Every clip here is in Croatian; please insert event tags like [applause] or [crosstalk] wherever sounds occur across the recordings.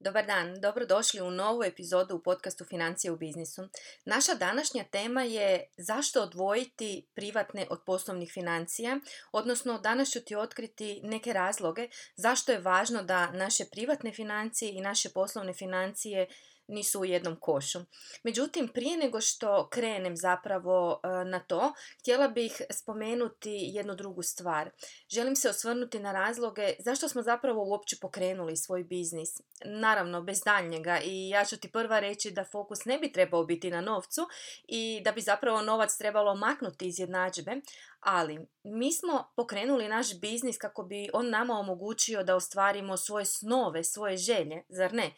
Dobar dan, dobrodošli u novu epizodu u podcastu Financije u biznisu. Naša današnja tema je zašto odvojiti privatne od poslovnih financija, odnosno danas ću ti otkriti neke razloge zašto je važno da naše privatne financije i naše poslovne financije nisu u jednom košu. Međutim, prije nego što krenem zapravo e, na to, htjela bih spomenuti jednu drugu stvar. Želim se osvrnuti na razloge zašto smo zapravo uopće pokrenuli svoj biznis. Naravno, bez daljnjega i ja ću ti prva reći da fokus ne bi trebao biti na novcu i da bi zapravo novac trebalo maknuti iz jednadžbe, ali mi smo pokrenuli naš biznis kako bi on nama omogućio da ostvarimo svoje snove, svoje želje, zar ne?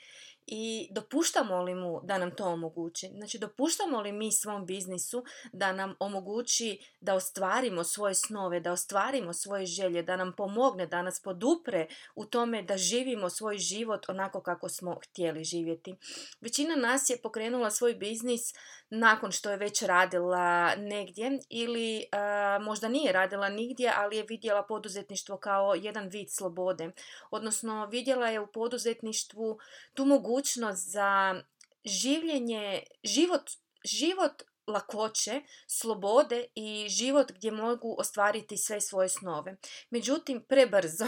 I dopuštamo li mu da nam to omogući? Znači, dopuštamo li mi svom biznisu da nam omogući da ostvarimo svoje snove, da ostvarimo svoje želje, da nam pomogne, da nas podupre u tome da živimo svoj život onako kako smo htjeli živjeti. Većina nas je pokrenula svoj biznis nakon što je već radila negdje ili možda nije radila nigdje, ali je vidjela poduzetništvo kao jedan vid slobode. Odnosno, vidjela je u poduzetništvu tu mogućnost za življenje, život, život lakoće, slobode i život gdje mogu ostvariti sve svoje snove. Međutim, prebrzo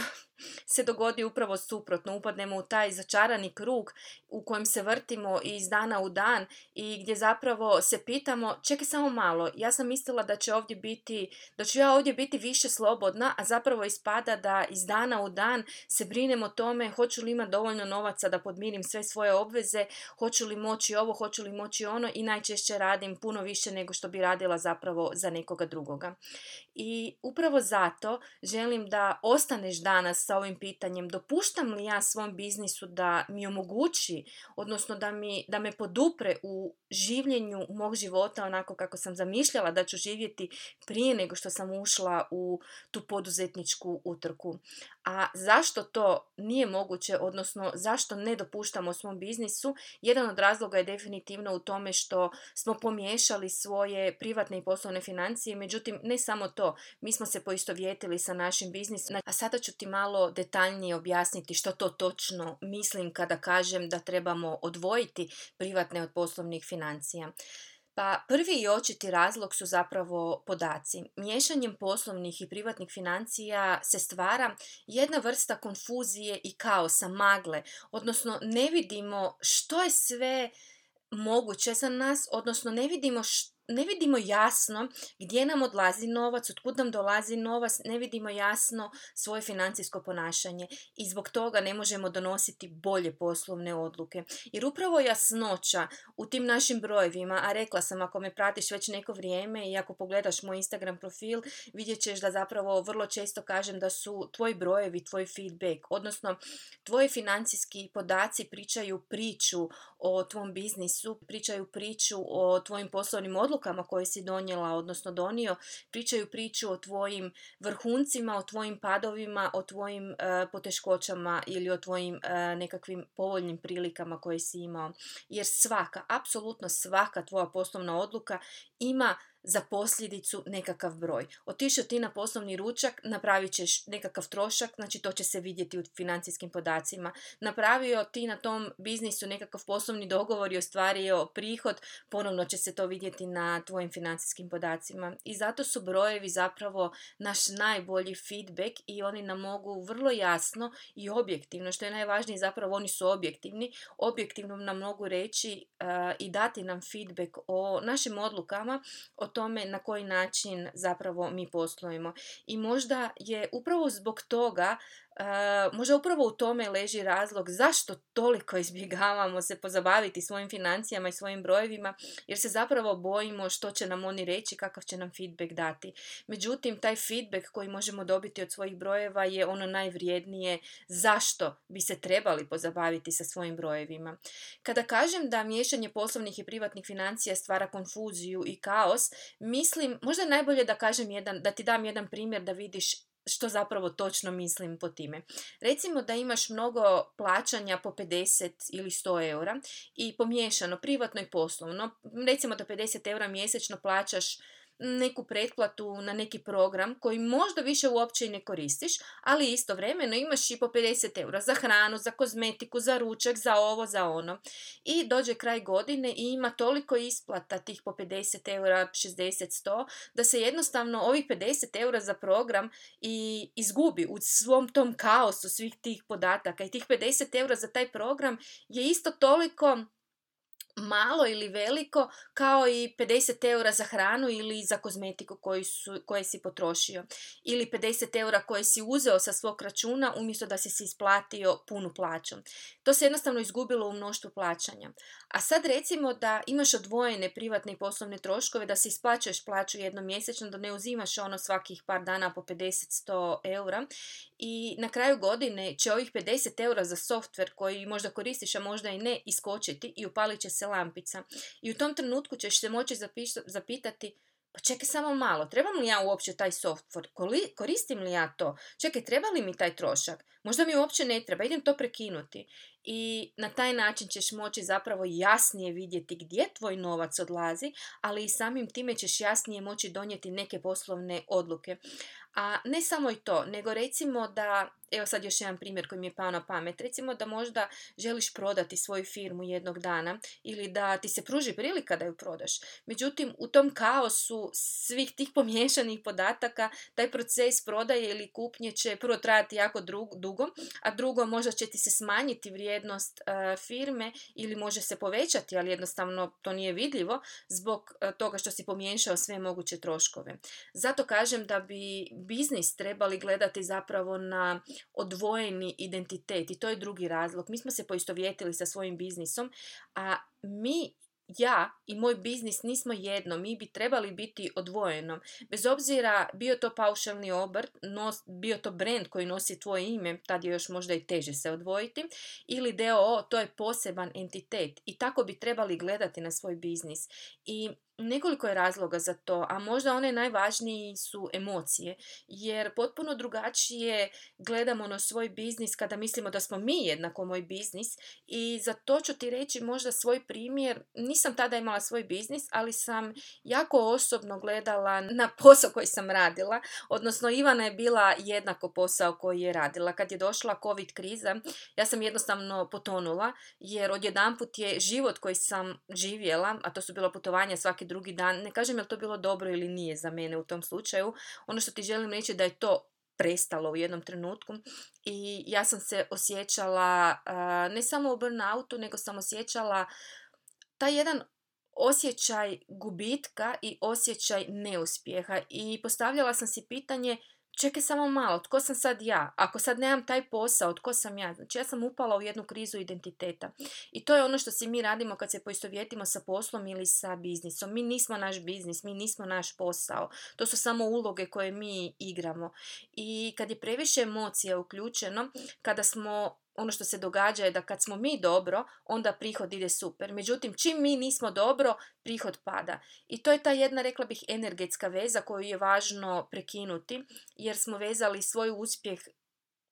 se dogodi upravo suprotno. Upadnemo u taj začarani krug u kojem se vrtimo iz dana u dan i gdje zapravo se pitamo, čekaj samo malo, ja sam mislila da će ovdje biti, da ću ja ovdje biti više slobodna, a zapravo ispada da iz dana u dan se brinem o tome hoću li imati dovoljno novaca da podmirim sve svoje obveze, hoću li moći ovo, hoću li moći ono i najčešće radim puno više nego što bi radila zapravo za nekoga drugoga. I upravo zato želim da ostaneš danas sa ovim pitanjem dopuštam li ja svom biznisu da mi omogući, odnosno da, mi, da me podupre u življenju mog života onako kako sam zamišljala da ću živjeti prije nego što sam ušla u tu poduzetničku utrku. A zašto to nije moguće, odnosno zašto ne dopuštamo svom biznisu? Jedan od razloga je definitivno u tome što smo pomiješali svoje privatne i poslovne financije, međutim ne samo to, mi smo se poistovjetili sa našim biznisom, a sada ću ti malo detaljnije objasniti što to točno mislim kada kažem da trebamo odvojiti privatne od poslovnih financija. Pa prvi i očiti razlog su zapravo podaci. Miješanjem poslovnih i privatnih financija se stvara jedna vrsta konfuzije i kaosa, magle, odnosno ne vidimo što je sve moguće za nas, odnosno ne vidimo što ne vidimo jasno gdje nam odlazi novac, otkud nam dolazi novac, ne vidimo jasno svoje financijsko ponašanje i zbog toga ne možemo donositi bolje poslovne odluke. Jer upravo jasnoća u tim našim brojevima, a rekla sam ako me pratiš već neko vrijeme i ako pogledaš moj Instagram profil, vidjet ćeš da zapravo vrlo često kažem da su tvoji brojevi tvoj feedback, odnosno tvoji financijski podaci pričaju priču o tvom biznisu, pričaju priču o tvojim poslovnim odlukama koje si donijela, odnosno donio, pričaju priču o tvojim vrhuncima, o tvojim padovima, o tvojim uh, poteškoćama ili o tvojim uh, nekakvim povoljnim prilikama koje si imao. Jer svaka, apsolutno svaka tvoja poslovna odluka ima za posljedicu nekakav broj. Otišao ti na poslovni ručak, napravit ćeš nekakav trošak, znači to će se vidjeti u financijskim podacima. Napravio ti na tom biznisu nekakav poslovni dogovor i ostvario prihod, ponovno će se to vidjeti na tvojim financijskim podacima. I zato su brojevi zapravo naš najbolji feedback i oni nam mogu vrlo jasno i objektivno, što je najvažnije zapravo oni su objektivni, objektivno nam mogu reći uh, i dati nam feedback o našim odlukama, o tome na koji način zapravo mi poslujemo. I možda je upravo zbog toga možda upravo u tome leži razlog zašto toliko izbjegavamo se pozabaviti svojim financijama i svojim brojevima, jer se zapravo bojimo što će nam oni reći, kakav će nam feedback dati. Međutim, taj feedback koji možemo dobiti od svojih brojeva je ono najvrijednije zašto bi se trebali pozabaviti sa svojim brojevima. Kada kažem da miješanje poslovnih i privatnih financija stvara konfuziju i kaos, mislim, možda je najbolje da kažem jedan, da ti dam jedan primjer da vidiš što zapravo točno mislim po time. Recimo da imaš mnogo plaćanja po 50 ili 100 eura i pomiješano privatno i poslovno. Recimo da 50 eura mjesečno plaćaš neku pretplatu na neki program koji možda više uopće i ne koristiš, ali istovremeno imaš i po 50 eura za hranu, za kozmetiku, za ručak, za ovo, za ono. I dođe kraj godine i ima toliko isplata tih po 50 eura, 60, 100, da se jednostavno ovih 50 eura za program i izgubi u svom tom kaosu svih tih podataka. I tih 50 eura za taj program je isto toliko malo ili veliko kao i 50 eura za hranu ili za kozmetiku koju su, koje si potrošio ili 50 eura koje si uzeo sa svog računa umjesto da si si isplatio punu plaću. To se jednostavno izgubilo u mnoštvu plaćanja. A sad recimo da imaš odvojene privatne i poslovne troškove, da si isplaćuješ plaću jednom mjesečno, da ne uzimaš ono svakih par dana po 50-100 eura i na kraju godine će ovih 50 eura za softver koji možda koristiš, a možda i ne, iskočiti i upalit će se lampica. I u tom trenutku ćeš se moći zapitati pa čekaj samo malo, trebam li ja uopće taj software, koristim li ja to, čekaj, treba li mi taj trošak, možda mi uopće ne treba, idem to prekinuti. I na taj način ćeš moći zapravo jasnije vidjeti gdje tvoj novac odlazi, ali i samim time ćeš jasnije moći donijeti neke poslovne odluke. A ne samo i to, nego recimo da, evo sad još jedan primjer koji mi je pao na pamet, recimo da možda želiš prodati svoju firmu jednog dana ili da ti se pruži prilika da ju prodaš. Međutim, u tom kaosu svih tih [laughs] pomiješanih podataka, taj proces prodaje ili kupnje će prvo trajati jako dugo, a drugo možda će ti se smanjiti vrijednost e, firme ili može se povećati, ali jednostavno to nije vidljivo zbog e, toga što si pomiješao sve moguće troškove. Zato kažem da bi biznis trebali gledati zapravo na odvojeni identitet i to je drugi razlog. Mi smo se poistovjetili sa svojim biznisom, a mi ja i moj biznis nismo jedno, mi bi trebali biti odvojeno. Bez obzira bio to paušalni obrt, bio to brand koji nosi tvoje ime, tad je još možda i teže se odvojiti, ili DOO, to je poseban entitet i tako bi trebali gledati na svoj biznis. I Nekoliko je razloga za to, a možda one najvažniji su emocije, jer potpuno drugačije gledamo na svoj biznis kada mislimo da smo mi jednako moj biznis i za to ću ti reći možda svoj primjer. Nisam tada imala svoj biznis, ali sam jako osobno gledala na posao koji sam radila, odnosno Ivana je bila jednako posao koji je radila. Kad je došla covid kriza, ja sam jednostavno potonula, jer odjedanput je život koji sam živjela, a to su bila putovanja svaki drugi dan. Ne kažem je li to bilo dobro ili nije za mene u tom slučaju. Ono što ti želim reći da je to prestalo u jednom trenutku i ja sam se osjećala ne samo u burnoutu, nego sam osjećala taj jedan osjećaj gubitka i osjećaj neuspjeha i postavljala sam si pitanje čekaj samo malo, tko sam sad ja? Ako sad nemam taj posao, tko sam ja? Znači ja sam upala u jednu krizu identiteta. I to je ono što si mi radimo kad se poistovjetimo sa poslom ili sa biznisom. Mi nismo naš biznis, mi nismo naš posao. To su samo uloge koje mi igramo. I kad je previše emocija uključeno, kada smo ono što se događa je da kad smo mi dobro, onda prihod ide super. Međutim, čim mi nismo dobro, prihod pada. I to je ta jedna, rekla bih, energetska veza koju je važno prekinuti, jer smo vezali svoj uspjeh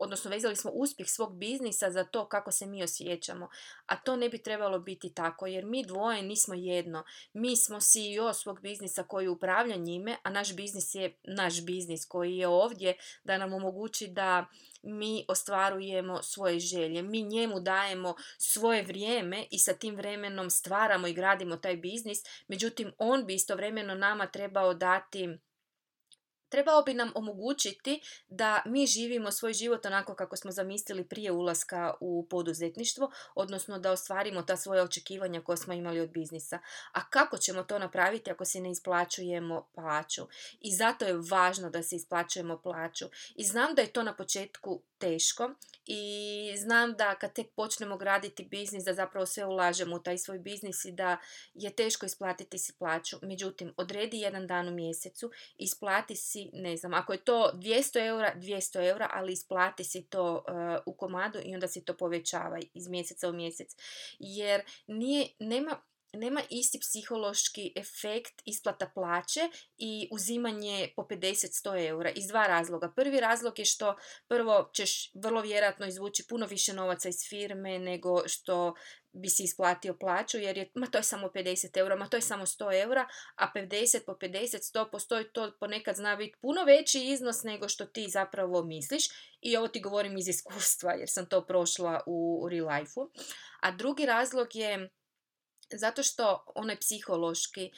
odnosno vezali smo uspjeh svog biznisa za to kako se mi osjećamo. A to ne bi trebalo biti tako, jer mi dvoje nismo jedno. Mi smo CEO svog biznisa koji upravlja njime, a naš biznis je naš biznis koji je ovdje da nam omogući da mi ostvarujemo svoje želje. Mi njemu dajemo svoje vrijeme i sa tim vremenom stvaramo i gradimo taj biznis. Međutim, on bi istovremeno nama trebao dati trebao bi nam omogućiti da mi živimo svoj život onako kako smo zamislili prije ulaska u poduzetništvo, odnosno da ostvarimo ta svoja očekivanja koja smo imali od biznisa. A kako ćemo to napraviti ako se ne isplaćujemo plaću? I zato je važno da se isplaćujemo plaću. I znam da je to na početku teško i znam da kad tek počnemo graditi biznis da zapravo sve ulažemo u taj svoj biznis i da je teško isplatiti si plaću. Međutim, odredi jedan dan u mjesecu, isplati si, ne znam, ako je to 200 eura, 200 eura, ali isplati si to uh, u komadu i onda si to povećava iz mjeseca u mjesec. Jer nije, nema, nema isti psihološki efekt isplata plaće i uzimanje po 50-100 eura iz dva razloga. Prvi razlog je što prvo ćeš vrlo vjerojatno izvući puno više novaca iz firme nego što bi si isplatio plaću jer je, ma to je samo 50 eura, ma to je samo 100 eura, a 50 po 50, 100 postoji to ponekad zna biti puno veći iznos nego što ti zapravo misliš i ovo ti govorim iz iskustva jer sam to prošla u real life-u. A drugi razlog je zato što ono psihološki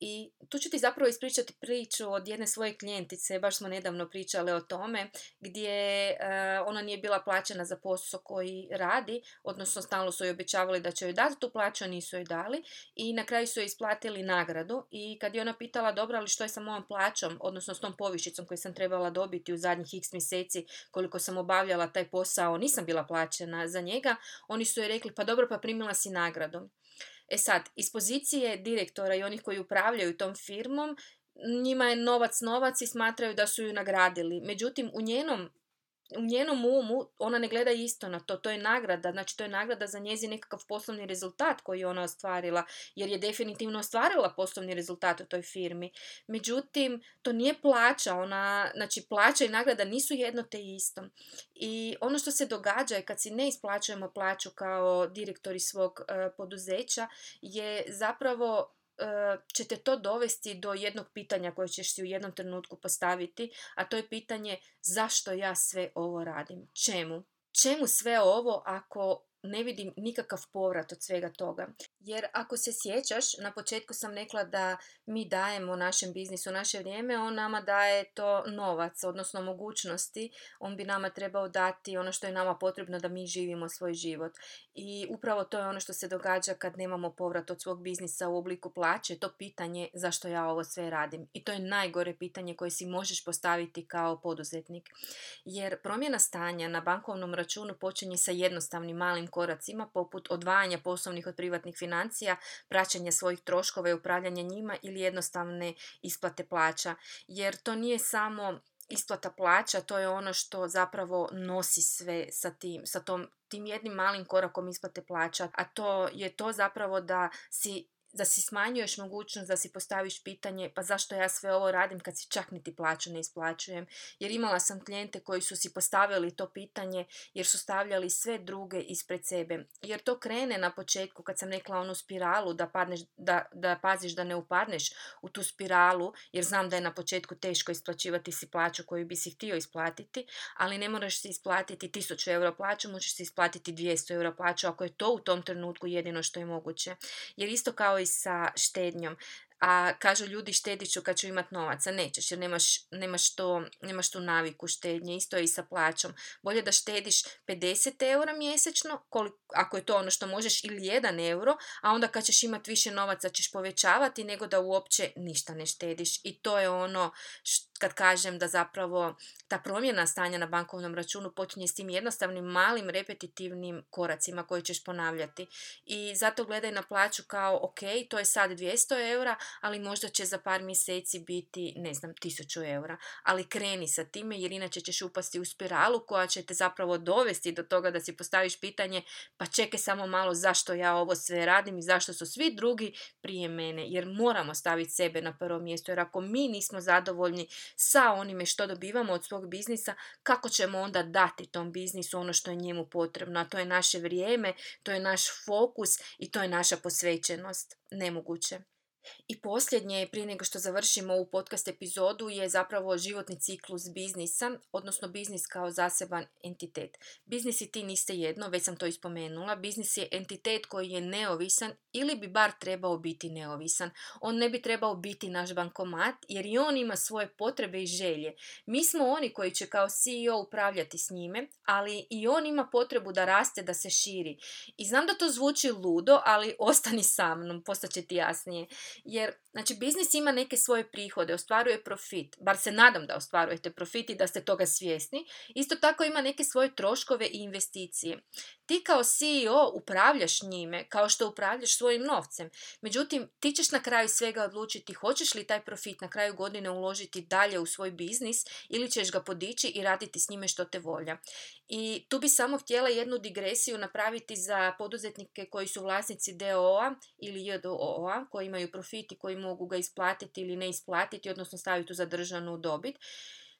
i tu ću ti zapravo ispričati priču od jedne svoje klijentice, baš smo nedavno pričale o tome, gdje uh, ona nije bila plaćena za posao koji radi, odnosno stalno su joj obećavali da će joj dati tu plaću, a nisu joj dali i na kraju su joj isplatili nagradu i kad je ona pitala dobro, ali što je sa mojom plaćom, odnosno s tom povišicom koju sam trebala dobiti u zadnjih x mjeseci koliko sam obavljala taj posao, nisam bila plaćena za njega, oni su joj rekli pa dobro, pa primila si nagradu. E sad, iz pozicije direktora i onih koji upravljaju tom firmom, njima je novac novac i smatraju da su ju nagradili. Međutim, u njenom u njenom umu ona ne gleda isto na to, to je nagrada, znači to je nagrada za njezin nekakav poslovni rezultat koji je ona ostvarila, jer je definitivno ostvarila poslovni rezultat u toj firmi. Međutim, to nije plaća, ona, znači plaća i nagrada nisu jedno te isto. I ono što se događa je kad si ne isplaćujemo plaću kao direktori svog uh, poduzeća je zapravo će te to dovesti do jednog pitanja koje ćeš si u jednom trenutku postaviti, a to je pitanje zašto ja sve ovo radim? Čemu? Čemu sve ovo ako ne vidim nikakav povrat od svega toga. Jer ako se sjećaš, na početku sam rekla da mi dajemo našem biznisu naše vrijeme, on nama daje to novac, odnosno mogućnosti. On bi nama trebao dati ono što je nama potrebno da mi živimo svoj život. I upravo to je ono što se događa kad nemamo povrat od svog biznisa u obliku plaće, to pitanje zašto ja ovo sve radim. I to je najgore pitanje koje si možeš postaviti kao poduzetnik. Jer promjena stanja na bankovnom računu počinje sa jednostavnim malim koracima poput odvajanja poslovnih od privatnih financija, praćenja svojih troškova i upravljanja njima ili jednostavne isplate plaća. Jer to nije samo isplata plaća, to je ono što zapravo nosi sve sa tim, sa tom, tim jednim malim korakom isplate plaća, a to je to zapravo da si da si smanjuješ mogućnost da si postaviš pitanje pa zašto ja sve ovo radim kad si čak niti plaću ne isplaćujem. Jer imala sam klijente koji su si postavili to pitanje jer su stavljali sve druge ispred sebe. Jer to krene na početku kad sam rekla onu spiralu da, padneš, da, da paziš da ne upadneš u tu spiralu jer znam da je na početku teško isplaćivati si plaću koju bi si htio isplatiti, ali ne moraš si isplatiti 1000 euro plaću, možeš si isplatiti 200 euro plaću ako je to u tom trenutku jedino što je moguće. Jer isto kao i sa štednjom a kažu ljudi štedit ću kad ću imat novaca. Nećeš jer nemaš, nemaš, to, nemaš tu naviku štednje. Isto je i sa plaćom. Bolje da štediš 50 eura mjesečno, koliko, ako je to ono što možeš, ili 1 euro, a onda kad ćeš imat više novaca ćeš povećavati nego da uopće ništa ne štediš. I to je ono kad kažem da zapravo ta promjena stanja na bankovnom računu počinje s tim jednostavnim malim repetitivnim koracima koje ćeš ponavljati. I zato gledaj na plaću kao ok, to je sad 200 eura, ali možda će za par mjeseci biti, ne znam, 1000 eura. Ali kreni sa time jer inače ćeš upasti u spiralu koja će te zapravo dovesti do toga da si postaviš pitanje pa čekaj samo malo zašto ja ovo sve radim i zašto su svi drugi prije mene. Jer moramo staviti sebe na prvo mjesto jer ako mi nismo zadovoljni sa onime što dobivamo od svog biznisa, kako ćemo onda dati tom biznisu ono što je njemu potrebno. A to je naše vrijeme, to je naš fokus i to je naša posvećenost. Nemoguće. I posljednje, prije nego što završimo ovu podcast epizodu, je zapravo životni ciklus biznisa, odnosno biznis kao zaseban entitet. Biznis i ti niste jedno, već sam to ispomenula. Biznis je entitet koji je neovisan ili bi bar trebao biti neovisan. On ne bi trebao biti naš bankomat jer i on ima svoje potrebe i želje. Mi smo oni koji će kao CEO upravljati s njime, ali i on ima potrebu da raste, da se širi. I znam da to zvuči ludo, ali [laughs] ostani sa mnom, postaće ti jasnije. Jer, znači, biznis ima neke svoje prihode, ostvaruje profit, bar se nadam da ostvarujete profit i da ste toga svjesni. Isto tako ima neke svoje troškove i investicije. Ti kao CEO upravljaš njime kao što upravljaš svojim novcem. Međutim, ti ćeš na kraju svega odlučiti hoćeš li taj profit na kraju godine uložiti dalje u svoj biznis ili ćeš ga podići i raditi s njime što te volja. I tu bi samo htjela jednu digresiju napraviti za poduzetnike koji su vlasnici DOA ili JDOA, koji imaju profit i koji mogu ga isplatiti ili ne isplatiti, odnosno staviti u zadržanu dobit.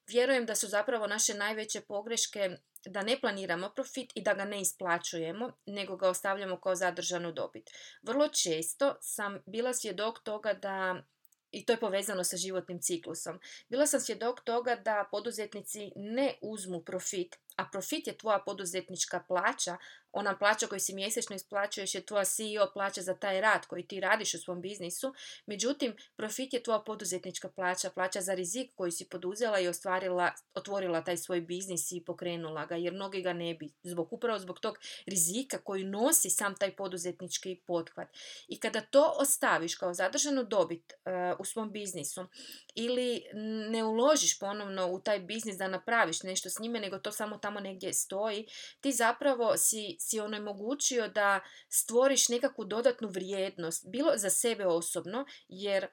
Vjerujem da su zapravo naše najveće pogreške da ne planiramo profit i da ga ne isplaćujemo, nego ga ostavljamo kao zadržanu dobit. Vrlo često sam bila svjedok toga da i to je povezano sa životnim ciklusom. Bila sam svjedok toga da poduzetnici ne uzmu profit, a profit je tvoja poduzetnička plaća, ona plaća koju si mjesečno isplaćuješ je tvoja CEO plaća za taj rad koji ti radiš u svom biznisu. Međutim, profit je tvoja poduzetnička plaća, plaća za rizik koji si poduzela i ostvarila, otvorila taj svoj biznis i pokrenula ga, jer mnogi ga ne bi. Zbog, upravo zbog tog rizika koji nosi sam taj poduzetnički pothvat. I kada to ostaviš kao zadržanu dobit uh, u svom biznisu ili ne uložiš ponovno u taj biznis da napraviš nešto s njime, nego to samo tamo negdje stoji, ti zapravo si si onemogućio da stvoriš nekakvu dodatnu vrijednost, bilo za sebe osobno, jer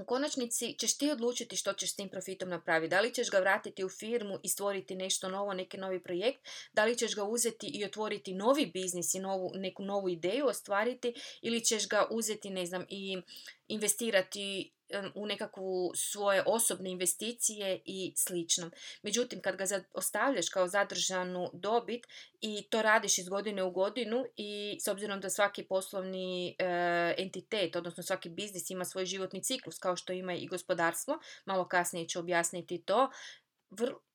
u konačnici ćeš ti odlučiti što ćeš s tim profitom napraviti. Da li ćeš ga vratiti u firmu i stvoriti nešto novo, neki novi projekt, da li ćeš ga uzeti i otvoriti novi biznis i novu, neku novu ideju ostvariti ili ćeš ga uzeti, ne znam, i investirati u nekakvu svoje osobne investicije i slično. Međutim, kad ga ostavljaš kao zadržanu dobit i to radiš iz godine u godinu i s obzirom da svaki poslovni e, entitet, odnosno svaki biznis ima svoj životni ciklus kao što ima i gospodarstvo, malo kasnije ću objasniti to,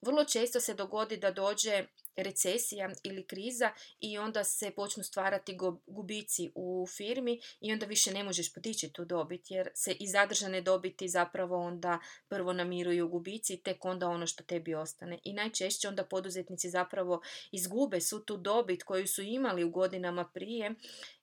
vrlo često se dogodi da dođe recesija ili kriza i onda se počnu stvarati gubici u firmi i onda više ne možeš potići tu dobit jer se i zadržane dobiti zapravo onda prvo namiruju gubici tek onda ono što tebi ostane. I najčešće onda poduzetnici zapravo izgube su tu dobit koju su imali u godinama prije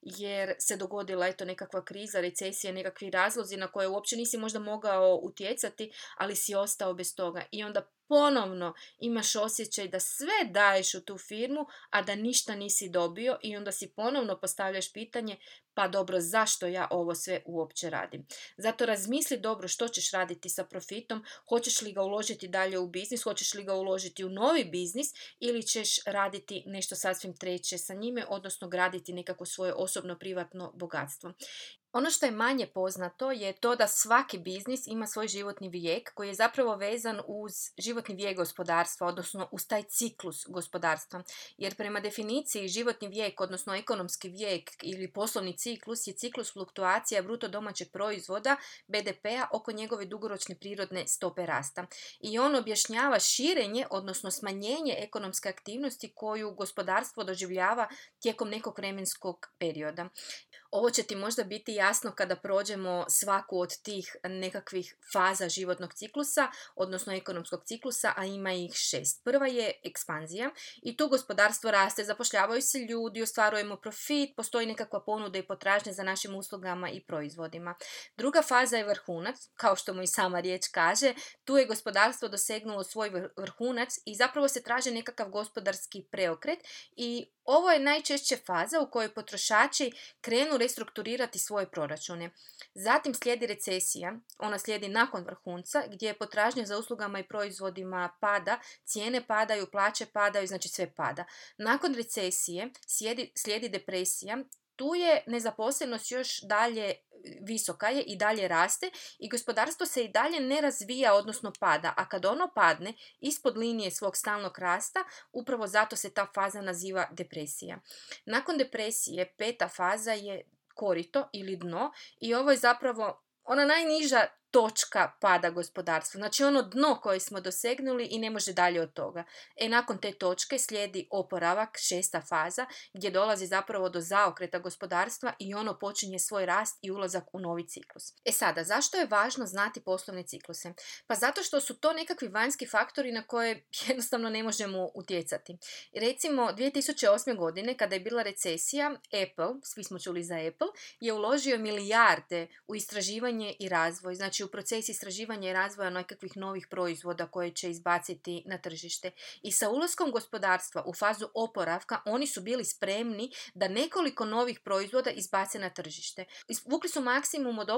jer se dogodila eto nekakva kriza, recesija, nekakvi razlozi na koje uopće nisi možda mogao utjecati, ali si ostao bez toga. I onda ponovno imaš osjećaj da sve daješ u tu firmu, a da ništa nisi dobio i onda si ponovno postavljaš pitanje pa dobro, zašto ja ovo sve uopće radim? Zato razmisli dobro što ćeš raditi sa profitom, hoćeš li ga uložiti dalje u biznis, hoćeš li ga uložiti u novi biznis ili ćeš raditi nešto sasvim treće sa njime, odnosno graditi nekako svoje osobno privatno bogatstvo. Ono što je manje poznato je to da svaki biznis ima svoj životni vijek koji je zapravo vezan uz životni vijek gospodarstva, odnosno uz taj ciklus gospodarstva. Jer prema definiciji životni vijek, odnosno ekonomski vijek ili poslovni ciklus je ciklus fluktuacija bruto domaćeg proizvoda BDP-a oko njegove dugoročne prirodne stope rasta. I on objašnjava širenje, odnosno smanjenje ekonomske aktivnosti koju gospodarstvo doživljava tijekom nekog vremenskog perioda. Ovo će ti možda biti jasno kada prođemo svaku od tih nekakvih faza životnog ciklusa, odnosno ekonomskog ciklusa, a ima ih šest. Prva je ekspanzija i tu gospodarstvo raste, zapošljavaju se ljudi, ostvarujemo profit, postoji nekakva ponuda i potražnja za našim uslugama i proizvodima. Druga faza je vrhunac, kao što mu i sama riječ kaže, tu je gospodarstvo dosegnulo svoj vrhunac i zapravo se traži nekakav gospodarski preokret i ovo je najčešće faza u kojoj potrošači krenu restrukturirati svoje proračune. Zatim slijedi recesija, ona slijedi nakon vrhunca gdje je potražnja za uslugama i proizvodima pada, cijene padaju, plaće padaju, znači sve pada. Nakon recesije slijedi, slijedi depresija, tu je nezaposlenost još dalje visoka je i dalje raste i gospodarstvo se i dalje ne razvija, odnosno pada. A kad ono padne ispod linije svog stalnog rasta, upravo zato se ta faza naziva depresija. Nakon depresije peta faza je korito ili dno i ovo je zapravo ona najniža točka pada gospodarstva. Znači ono dno koje smo dosegnuli i ne može dalje od toga. E nakon te točke slijedi oporavak, šesta faza, gdje dolazi zapravo do zaokreta gospodarstva i ono počinje svoj rast i ulazak u novi ciklus. E sada, zašto je važno znati poslovne cikluse? Pa zato što su to nekakvi vanjski faktori na koje [laughs] jednostavno ne možemo utjecati. Recimo, 2008. godine, kada je bila recesija, Apple, svi smo čuli za Apple, je uložio milijarde u istraživanje i razvoj. Znači, u proces istraživanja i razvoja nekakvih novih proizvoda koje će izbaciti na tržište. I sa ulaskom gospodarstva u fazu oporavka oni su bili spremni da nekoliko novih proizvoda izbace na tržište. Vukli su maksimum od,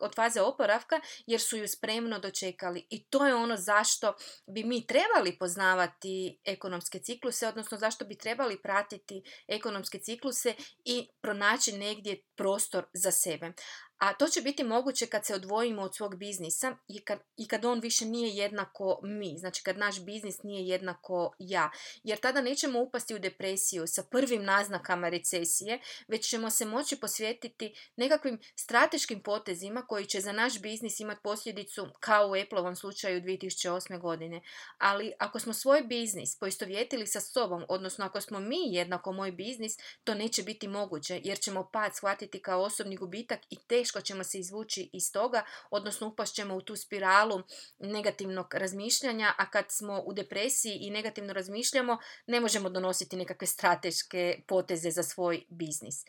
od faze oporavka jer su ju spremno dočekali. I to je ono zašto bi mi trebali poznavati ekonomske cikluse, odnosno zašto bi trebali pratiti ekonomske cikluse i pronaći negdje prostor za sebe. A to će biti moguće kad se odvojimo od svog biznisa i kad, i kad on više nije jednako mi, znači kad naš biznis nije jednako ja. Jer tada nećemo upasti u depresiju sa prvim naznakama recesije, već ćemo se moći posvetiti nekakvim strateškim potezima koji će za naš biznis imati posljedicu kao u Appleovom slučaju 2008. godine. Ali ako smo svoj biznis poistovjetili sa sobom, odnosno ako smo mi jednako moj biznis, to neće biti moguće jer ćemo pad shvatiti kao osobni gubitak i teško teško ćemo se izvući iz toga, odnosno upašćemo u tu spiralu negativnog razmišljanja, a kad smo u depresiji i negativno razmišljamo, ne možemo donositi nekakve strateške poteze za svoj biznis.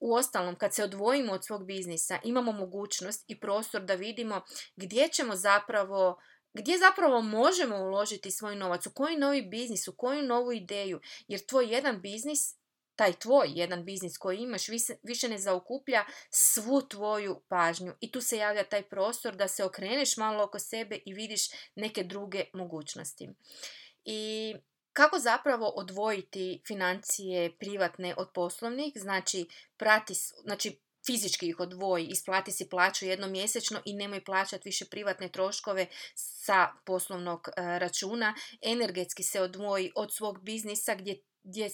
U ostalom, kad se odvojimo od svog biznisa, imamo mogućnost i prostor da vidimo gdje ćemo zapravo gdje zapravo možemo uložiti svoj novac, u koji novi biznis, u koju novu ideju, jer tvoj jedan biznis taj tvoj jedan biznis koji imaš više ne zaokuplja svu tvoju pažnju i tu se javlja taj prostor da se okreneš malo oko sebe i vidiš neke druge mogućnosti. I kako zapravo odvojiti financije privatne od poslovnih? Znači, prati, znači fizički ih odvoji, isplati si plaću jednom mjesečno i nemoj plaćati više privatne troškove sa poslovnog e, računa. Energetski se odvoji od svog biznisa gdje, gdje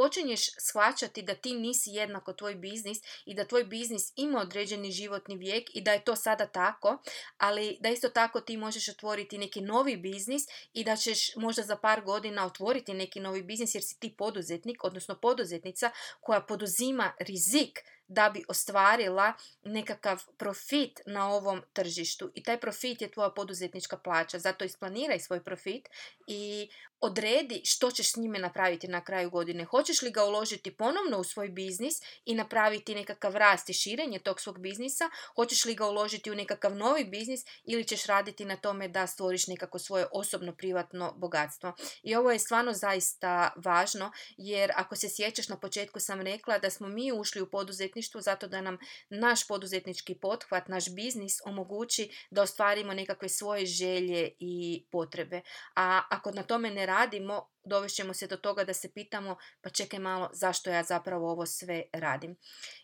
počinješ shvaćati da ti nisi jednako tvoj biznis i da tvoj biznis ima određeni životni vijek i da je to sada tako, ali da isto tako ti možeš otvoriti neki novi biznis i da ćeš možda za par godina otvoriti neki novi biznis jer si ti poduzetnik, odnosno poduzetnica koja poduzima rizik da bi ostvarila nekakav profit na ovom tržištu i taj profit je tvoja poduzetnička plaća. Zato isplaniraj svoj profit i odredi što ćeš s njime napraviti na kraju godine. Hoćeš li ga uložiti ponovno u svoj biznis i napraviti nekakav rast i širenje tog svog biznisa? Hoćeš li ga uložiti u nekakav novi biznis ili ćeš raditi na tome da stvoriš nekako svoje osobno privatno bogatstvo? I ovo je stvarno zaista važno jer ako se sjećaš na početku sam rekla da smo mi ušli u poduzetništvo zato da nam naš poduzetnički pothvat, naš biznis omogući da ostvarimo nekakve svoje želje i potrebe. A ako na tome ne radimo, dovešćemo se do toga da se pitamo pa čekaj malo zašto ja zapravo ovo sve radim.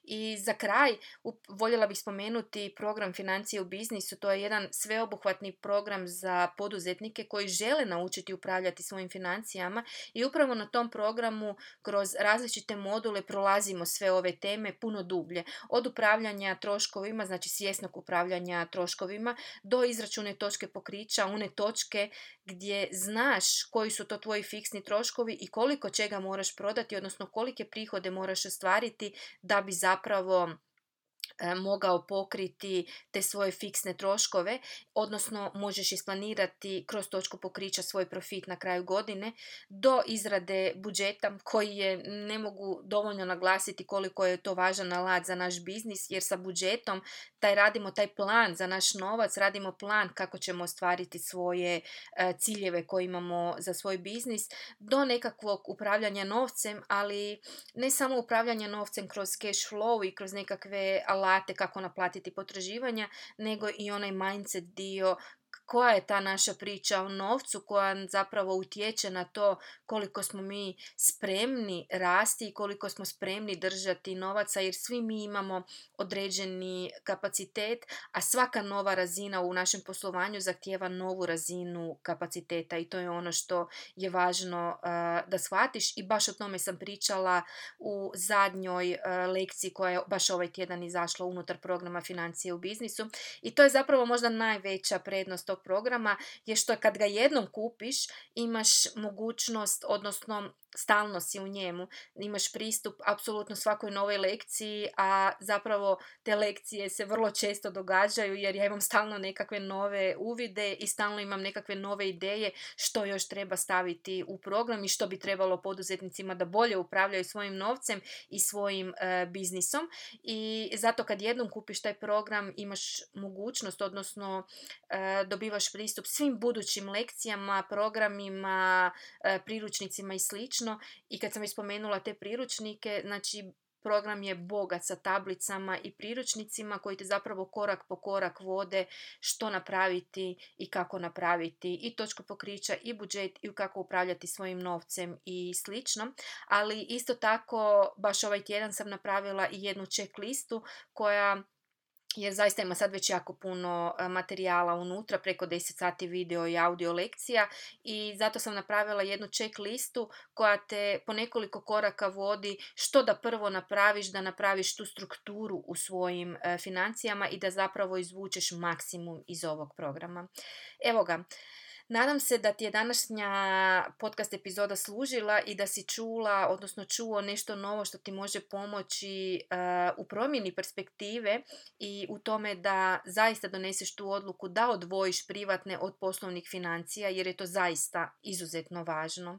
I za kraj voljela bih spomenuti program Financije u biznisu. To je jedan sveobuhvatni program za poduzetnike koji žele naučiti upravljati svojim financijama i upravo na tom programu kroz različite module prolazimo sve ove teme puno dublje. Od upravljanja troškovima, znači svjesnog upravljanja troškovima, do izračune točke pokrića, one točke gdje znaš koji su to tvoji fiksni troškovi i koliko čega moraš prodati, odnosno kolike prihode moraš ostvariti da bi zapravo mogao pokriti te svoje fiksne troškove, odnosno možeš isplanirati kroz točku pokrića svoj profit na kraju godine do izrade budžeta koji je, ne mogu dovoljno naglasiti koliko je to važan alat za naš biznis jer sa budžetom taj radimo taj plan za naš novac, radimo plan kako ćemo ostvariti svoje e, ciljeve koje imamo za svoj biznis do nekakvog upravljanja novcem, ali ne samo upravljanja novcem kroz cash flow i kroz nekakve alate kako naplatiti potraživanja, nego i onaj mindset dio koja je ta naša priča o novcu koja zapravo utječe na to koliko smo mi spremni rasti i koliko smo spremni držati novaca jer svi mi imamo određeni kapacitet, a svaka nova razina u našem poslovanju zahtijeva novu razinu kapaciteta i to je ono što je važno da shvatiš i baš o tome sam pričala u zadnjoj lekciji koja je baš ovaj tjedan izašla unutar programa financije u biznisu i to je zapravo možda najveća prednost tog programa je što kad ga jednom kupiš imaš mogućnost odnosno stalno si u njemu, imaš pristup apsolutno svakoj novoj lekciji, a zapravo te lekcije se vrlo često događaju jer ja imam stalno nekakve nove uvide i stalno imam nekakve nove ideje što još treba staviti u program i što bi trebalo poduzetnicima da bolje upravljaju svojim novcem i svojim e, biznisom. I zato kad jednom kupiš taj program imaš mogućnost, odnosno e, dobivaš pristup svim budućim lekcijama, programima, e, priručnicima i slično i kad sam već spomenula te priručnike, znači program je bogat sa tablicama i priručnicima koji te zapravo korak po korak vode što napraviti i kako napraviti i točku pokrića i budžet i kako upravljati svojim novcem i slično. Ali isto tako baš ovaj tjedan sam napravila i jednu check listu koja jer zaista ima sad već jako puno e, materijala unutra, preko 10 sati video i audio lekcija i zato sam napravila jednu check listu koja te po nekoliko koraka vodi što da prvo napraviš, da napraviš tu strukturu u svojim e, financijama i da zapravo izvučeš maksimum iz ovog programa. Evo ga, Nadam se da ti je današnja podcast epizoda služila i da si čula, odnosno čuo nešto novo što ti može pomoći uh, u promjeni perspektive i u tome da zaista doneseš tu odluku da odvojiš privatne od poslovnih financija jer je to zaista izuzetno važno.